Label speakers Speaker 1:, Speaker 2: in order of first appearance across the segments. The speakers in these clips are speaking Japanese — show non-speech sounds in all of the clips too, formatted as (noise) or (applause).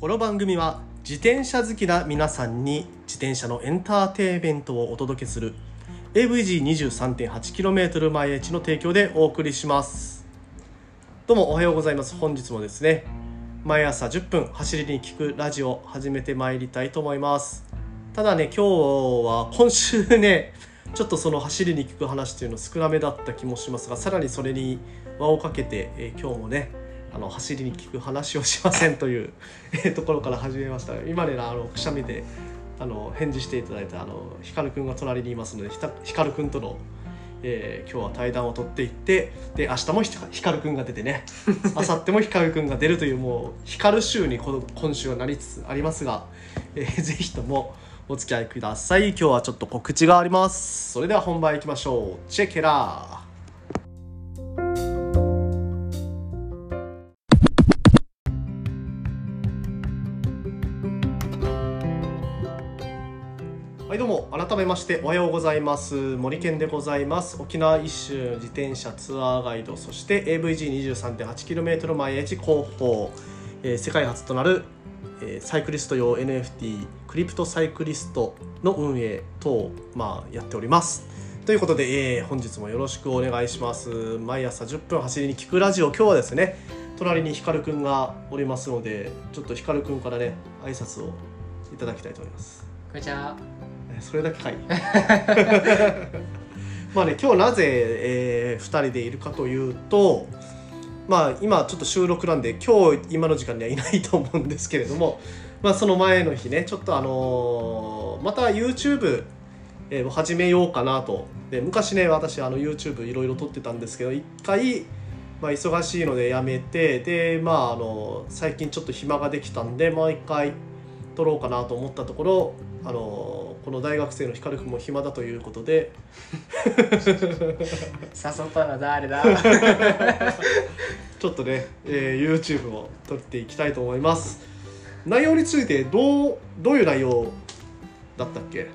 Speaker 1: この番組は自転車好きな皆さんに自転車のエンターテインメントをお届けする AVG23.8km 毎日の提供でお送りします。どうもおはようございます。本日もですね毎朝10分走りに聞くラジオ始めてまいりたいと思います。ただね今日は今週ねちょっとその走りに聞く話っていうの少なめだった気もしますがさらにそれに輪をかけて、え今日もねあの走りに聞く話をしませんという、(laughs) えーところから始めました。今ねあのくしゃみであの返事していただいたあの光くんが隣にいますのでひた光くんとの、えー今日は対談を取っていってで明日もひ光くんが出てね (laughs) 明後日も光くんが出るというもう光週にこの今週はなりつつありますが、えー (laughs) ぜひともお付き合いください。今日はちょっと告知があります。それでは本番いきましょう。チェケラはめましておはようございます。森健でございます。沖縄一周自転車ツアーガイドそして AVG23.8km 毎日広報、えー世界初となる、えーサイクリスト用 NFT クリプトサイクリストの運営等、まあ、やっております。ということで、えー本日もよろしくお願いします。毎朝10分走りに聞くラジオ今日はですね隣に光くんがおりますのでちょっと光くんからね挨拶をいただきたいと思います。
Speaker 2: こんにちは。
Speaker 1: それだけかい。(laughs) まあね今日なぜ、え2人でいるかというとまあ今ちょっと収録なんで今日今の時間にはいないと思うんですけれどもまあその前の日ねちょっとあのーまた YouTube えーを始めようかなと。で昔ね私あの YouTube いろいろ撮ってたんですけど一回、まあ、忙しいのでやめてでまああの最近ちょっと暇ができたんでもう一回撮ろうかなと思ったところあのこの大学生の光くんも暇だということで。
Speaker 2: 誘ったのは誰だ？(laughs)
Speaker 1: ちょっとね、えー YouTube を撮っていきたいと思います。内容についてどうどういう内容だったっけ？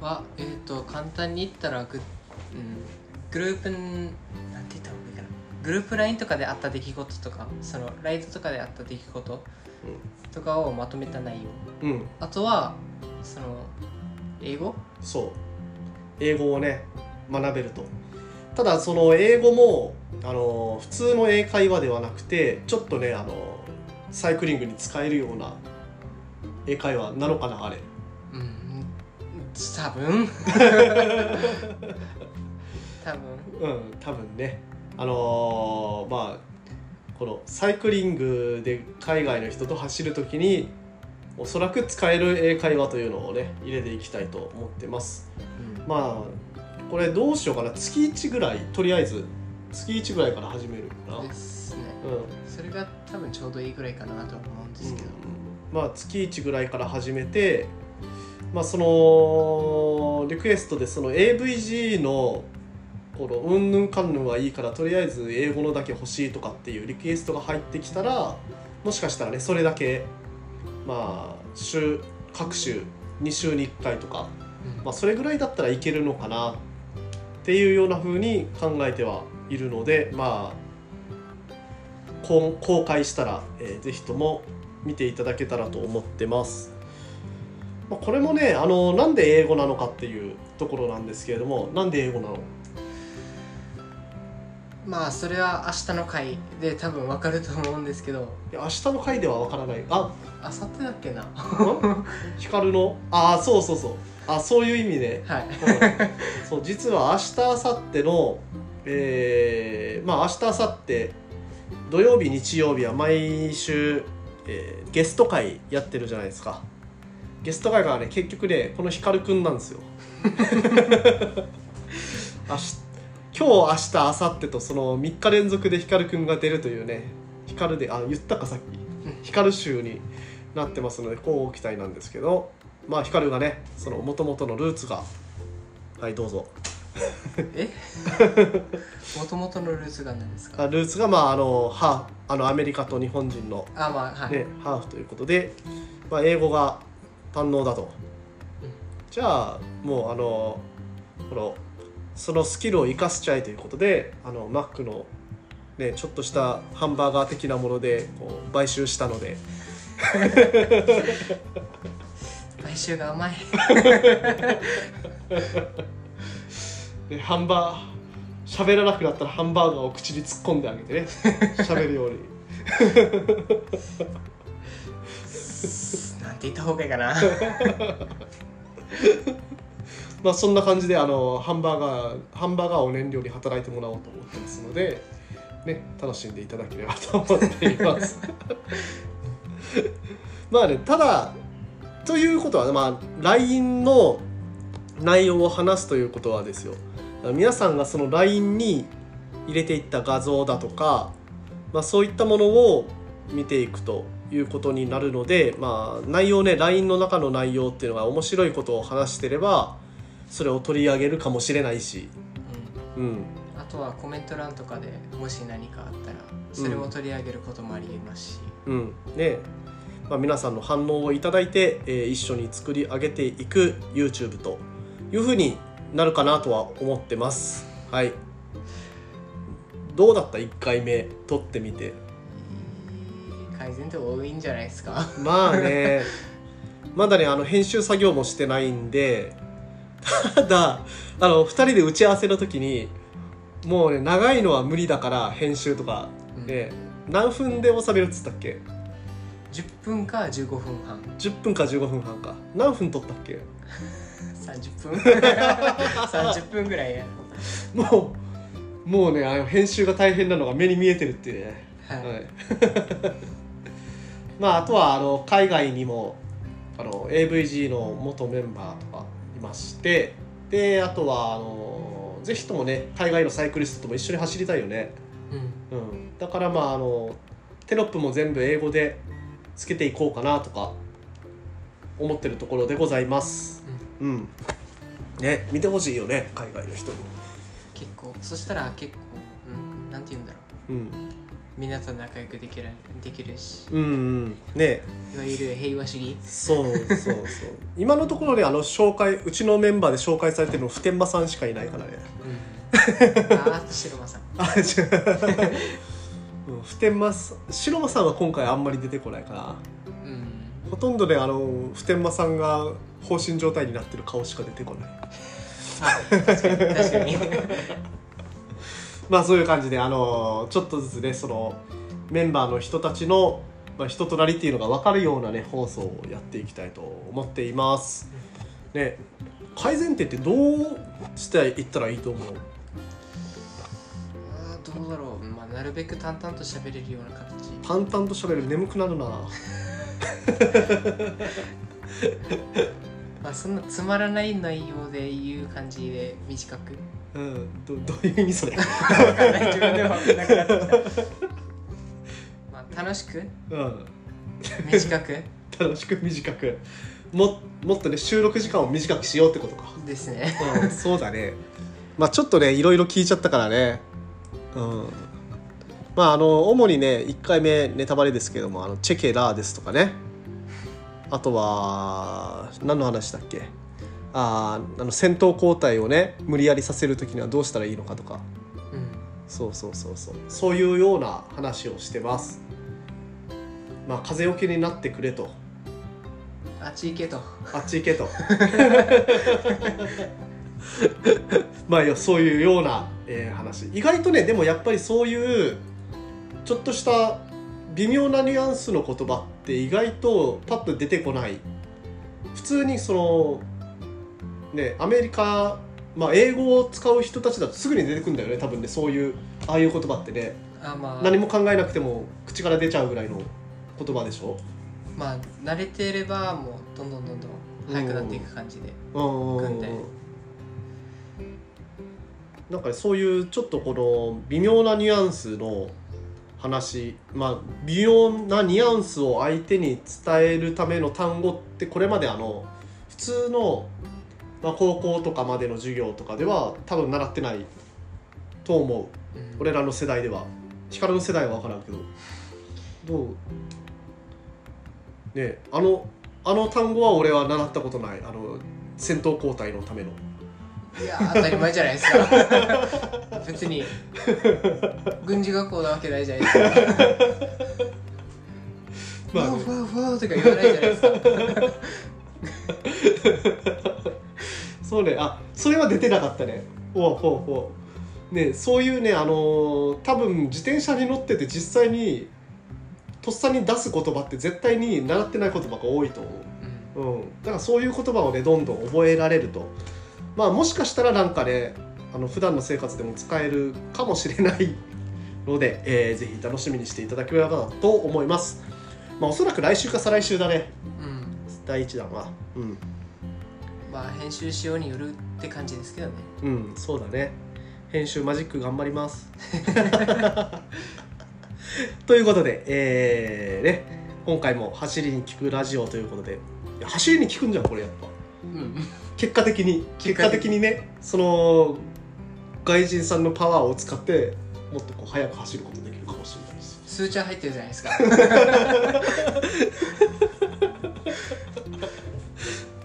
Speaker 2: は、えっ、と、簡単に言ったらグ,、うん、グループん、なんて言ったいいかな。グループ LINE とかであった出来事とか、そのライドとかであった出来事とかをまとめた内容。
Speaker 1: うん。
Speaker 2: あとは、その、英語？
Speaker 1: そう。英語をね学べると。ただその英語もあの普通の英会話ではなくてちょっとねあのサイクリングに使えるような英会話なのかなあれ。
Speaker 2: うん、多分。(laughs) 多分。
Speaker 1: うん多分ね。あのーまあこのサイクリングで海外の人と走る時におそらく使える英会話というのをね入れていきたいと思ってます。
Speaker 2: うん。
Speaker 1: まあこれどうしようかな。月1ぐらいとりあえず月1ぐらいから始めるかな、うん
Speaker 2: ですね。それが多分ちょうどいいぐらいかなとは思うんですけど。
Speaker 1: まあ月1ぐらいから始めてまあそのリクエストでその AVG のこのうんぬんかんぬんはいいからとりあえず英語のだけ欲しいとかっていうリクエストが入ってきたらもしかしたらねそれだけまあ週各週2週に1回とか、
Speaker 2: うん
Speaker 1: まあ、それぐらいだったらいけるのかなっていうような風に考えてはいるのでまあ公開したら、えーぜひとも見ていただけたらと思ってます。まあ、これもねあのなんで英語なのかっていうところなんですけれどもなんで英語なの
Speaker 2: まあそれは明日の回で多分わかると思うんですけど。
Speaker 1: いや明日の回ではわからない。あ
Speaker 2: 明後日だっけな？
Speaker 1: 光の？ああそうそうそう。あそういう意味で、
Speaker 2: はい。
Speaker 1: うん。そう実は明日明後日のえーまあ明日明後日土曜日日曜日は毎週、えーゲスト会やってるじゃないですか。ゲスト会がね結局ねこの光くんなんですよ。(laughs) 明日今日明日明後日とその3日連続で光くんが出るというね光であ言ったかさっき。光週になってますのでこうご期待なんですけどまあ光がねその元々のルーツがはいどうぞ。
Speaker 2: え？もともとのルーツが何ですか？
Speaker 1: あルーツがまああのハーフ。あのアメリカと日本人の、
Speaker 2: あまあはい、
Speaker 1: ねハーフということで、まあ、英語が堪能だと、じゃあもうあのこのそのスキルを生かしちゃえということであのマックのね、ちょっとしたハンバーガー的なものでこう買収したので。
Speaker 2: 買収が甘い。(laughs)
Speaker 1: でハンバー喋らなくなったらハンバーガーを口に突っ込んであげてね。喋るように。(laughs)
Speaker 2: なんて言った方がいいかな (laughs)
Speaker 1: まあそんな感じであのハンバーガーハンバーガーを燃料に働いてもらおうと思ってますので、ね、楽しんでいただければと思っています。(laughs) まあねただということはまあ LINE の内容を話すということはですよ。皆さんがその LINE に入れていった画像だとか、まあ、そういったものを見ていくということになるので、まあ、内容ね LINE の中の内容っていうのが面白いことを話してればそれを取り上げるかもしれないし、
Speaker 2: うん。
Speaker 1: うん、
Speaker 2: あとはコメント欄とかでもし何かあったらそれを取り上げることもありえますし、
Speaker 1: うん。ね。まあ、皆さんの反応をいただいて、えー一緒に作り上げていく YouTube というふうになるかなとは思ってます。はい。どうだった？1回目。撮ってみて。
Speaker 2: 改善って多いんじゃないですか？
Speaker 1: まあね。(laughs) まだねあの編集作業もしてないんでただあの2人で打ち合わせの時にもうね長いのは無理だから編集とかで、何分で収めるっつったっけ
Speaker 2: ？10分か15分半。
Speaker 1: 10分か15分半か。何分撮ったっけ
Speaker 2: ？30分。(laughs) 30分ぐらいや
Speaker 1: もうもうねあの編集が大変なのが目に見えてるっていうね。
Speaker 2: はい、
Speaker 1: はい。(laughs) まああとはあの海外にもあの AVG の元メンバーとかいましてであとはあのぜひともね海外のサイクリストとも一緒に走りたいよね、
Speaker 2: うん。
Speaker 1: うん、だからまああのテロップも全部英語でつけていこうかなとか思ってるところでございます。うん。ね見てほしいよね海外の人に。
Speaker 2: 結構。そしたら結構、うん、なんて言うんだろう。
Speaker 1: うん
Speaker 2: みんなと仲良くできるできるし。
Speaker 1: うんうん。ね。
Speaker 2: いわゆる平和主義。
Speaker 1: そうそうそう。(laughs) 今のところねあの紹介うちのメンバーで紹介されてるの普天間さんしかいないからね。
Speaker 2: うん。ああ白間さん。(laughs)
Speaker 1: あ違う。うん普天間白間さんは今回あんまり出てこないかな
Speaker 2: うん。
Speaker 1: ほとんどねあの普天間さんが放心状態になってる顔しか出てこない。
Speaker 2: あ確かに確かに (laughs)
Speaker 1: まあそういう感じであのちょっとずつねそのメンバーの人たちの、まあ、人となりっていうのが分かるようなね放送をやっていきたいと思っています。ね改善点ってどうしていったらいいと思う？
Speaker 2: あーどうだろう、まあ、なるべく淡々と喋れるような形。
Speaker 1: 淡々と喋る。眠くなるな。(laughs)
Speaker 2: まあそんなつまらない内容で言う感じで短く
Speaker 1: うんどどういう意味それ？
Speaker 2: わかんない。自分でも分かんなくなってきた。まあ楽しく？
Speaker 1: うん。
Speaker 2: 短く？
Speaker 1: 楽しく短く。ももっとね収録時間を短くしようってことか。
Speaker 2: ですね。
Speaker 1: うんそうだね。まあちょっとねいろいろ聞いちゃったからね。うん。まああの主にね1回目ネタバレですけどもあのチェケラーですとかね。あとは何の話だっけ？あーあの戦闘交代をね無理やりさせる時にはどうしたらいいのかとか。
Speaker 2: うん。
Speaker 1: そうそうそうそう。そういうような話をしてます。まあ風よけになってくれと。
Speaker 2: あっち行けと。
Speaker 1: あっち行けと。(laughs) まあそういうような、えー話。意外とねでもやっぱりそういうちょっとした微妙なニュアンスの言葉って意外とパッと出てこない。普通にそのねアメリカまあ英語を使う人たちだとすぐに出てくるんだよね多分ねそういうああいう言葉ってね。
Speaker 2: あまあ。
Speaker 1: 何も考えなくても口から出ちゃうぐらいの言葉でしょ？
Speaker 2: まあ慣れてればもうどんどんどんどん速くなっていく感じで。
Speaker 1: うんうんうん
Speaker 2: 訓練
Speaker 1: なんかそういうちょっとこの微妙なニュアンスの話まあ微妙なニュアンスを相手に伝えるための単語ってこれまであの普通の、まあ、高校とかまでの授業とかでは多分習ってないと思う。
Speaker 2: うん。
Speaker 1: 俺らの世代では。光の世代は分からんけど。どう？ねえあのあの単語は俺は習ったことない。あの戦闘交代のための。
Speaker 2: いや当たり前じゃないですか。(laughs) 別に軍事学校なわけないじゃないですか。(laughs)
Speaker 1: まあね。
Speaker 2: ふわふわとか言わないじゃないですか (laughs)
Speaker 1: そうね。あそれは出てなかったね。ほうほうほう。ねそういうねあのー多分自転車に乗ってて実際にとっさに出す言葉って絶対に習ってない言葉が多いと思う。
Speaker 2: うん。
Speaker 1: うん、だからそういう言葉をねどんどん覚えられると。まあもしかしたらなんかねあの普段の生活でも使えるかもしれないので、えーぜひ楽しみにしていただければと思います。まあおそらく来週か再来週だね。
Speaker 2: うん。
Speaker 1: 第1弾は。うん
Speaker 2: まあ編集しようによるって感じですけどね。
Speaker 1: うんそうだね。編集マジック頑張ります。(laughs) ということでえー、ね今回も走りに聞くラジオということで。走りに聞くんじゃんこれやっぱ。
Speaker 2: うん。
Speaker 1: 結果的に。結果的にねその外人さんのパワーを使ってもっとこう速く走ることできるかもしれないです。
Speaker 2: 数値は入ってるじゃないですか (laughs)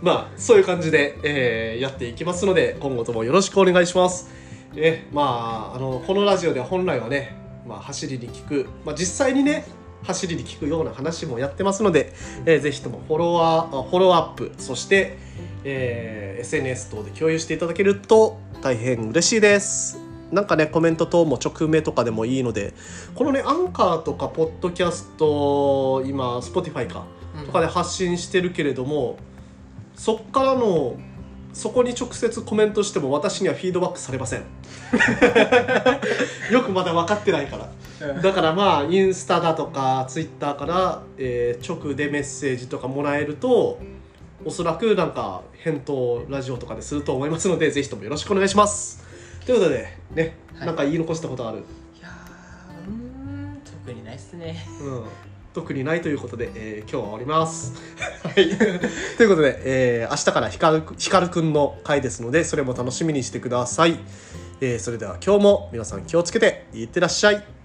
Speaker 1: まあそういう感じで、えーやっていきますので今後ともよろしくお願いします。えまああのこのラジオでは本来はね、まあ、走りに聞く、まあ、実際にね走りに聞くような話もやってますので、えーぜひともフォロワーあフォローアップそして、えー SNS 等で共有していただけると大変嬉しいです。なんかねコメント等も直名とかでもいいのでこのねアンカーとかポッドキャスト今 Spotify か
Speaker 2: うん。
Speaker 1: とかで発信してるけれども、そっからのそこに直接コメントしても私にはフィードバックされません。(laughs) よくまだ分かってないから。だからまあインスタだとかツイッターから、えー直でメッセージとかもらえるとおそらくなんか返答ラジオとかですると思いますのでぜひともよろしくお願いします。ということでね、
Speaker 2: はい。
Speaker 1: なんか言い残したことある、
Speaker 2: いやーうーん特にないっすね。
Speaker 1: うん、特にないということで、えー今日は終わります。(laughs) はい、(laughs) ということで、えー明日からひかるひかるくんの回ですのでそれも楽しみにしてください。えーそれでは今日も皆さん気をつけていってらっしゃい。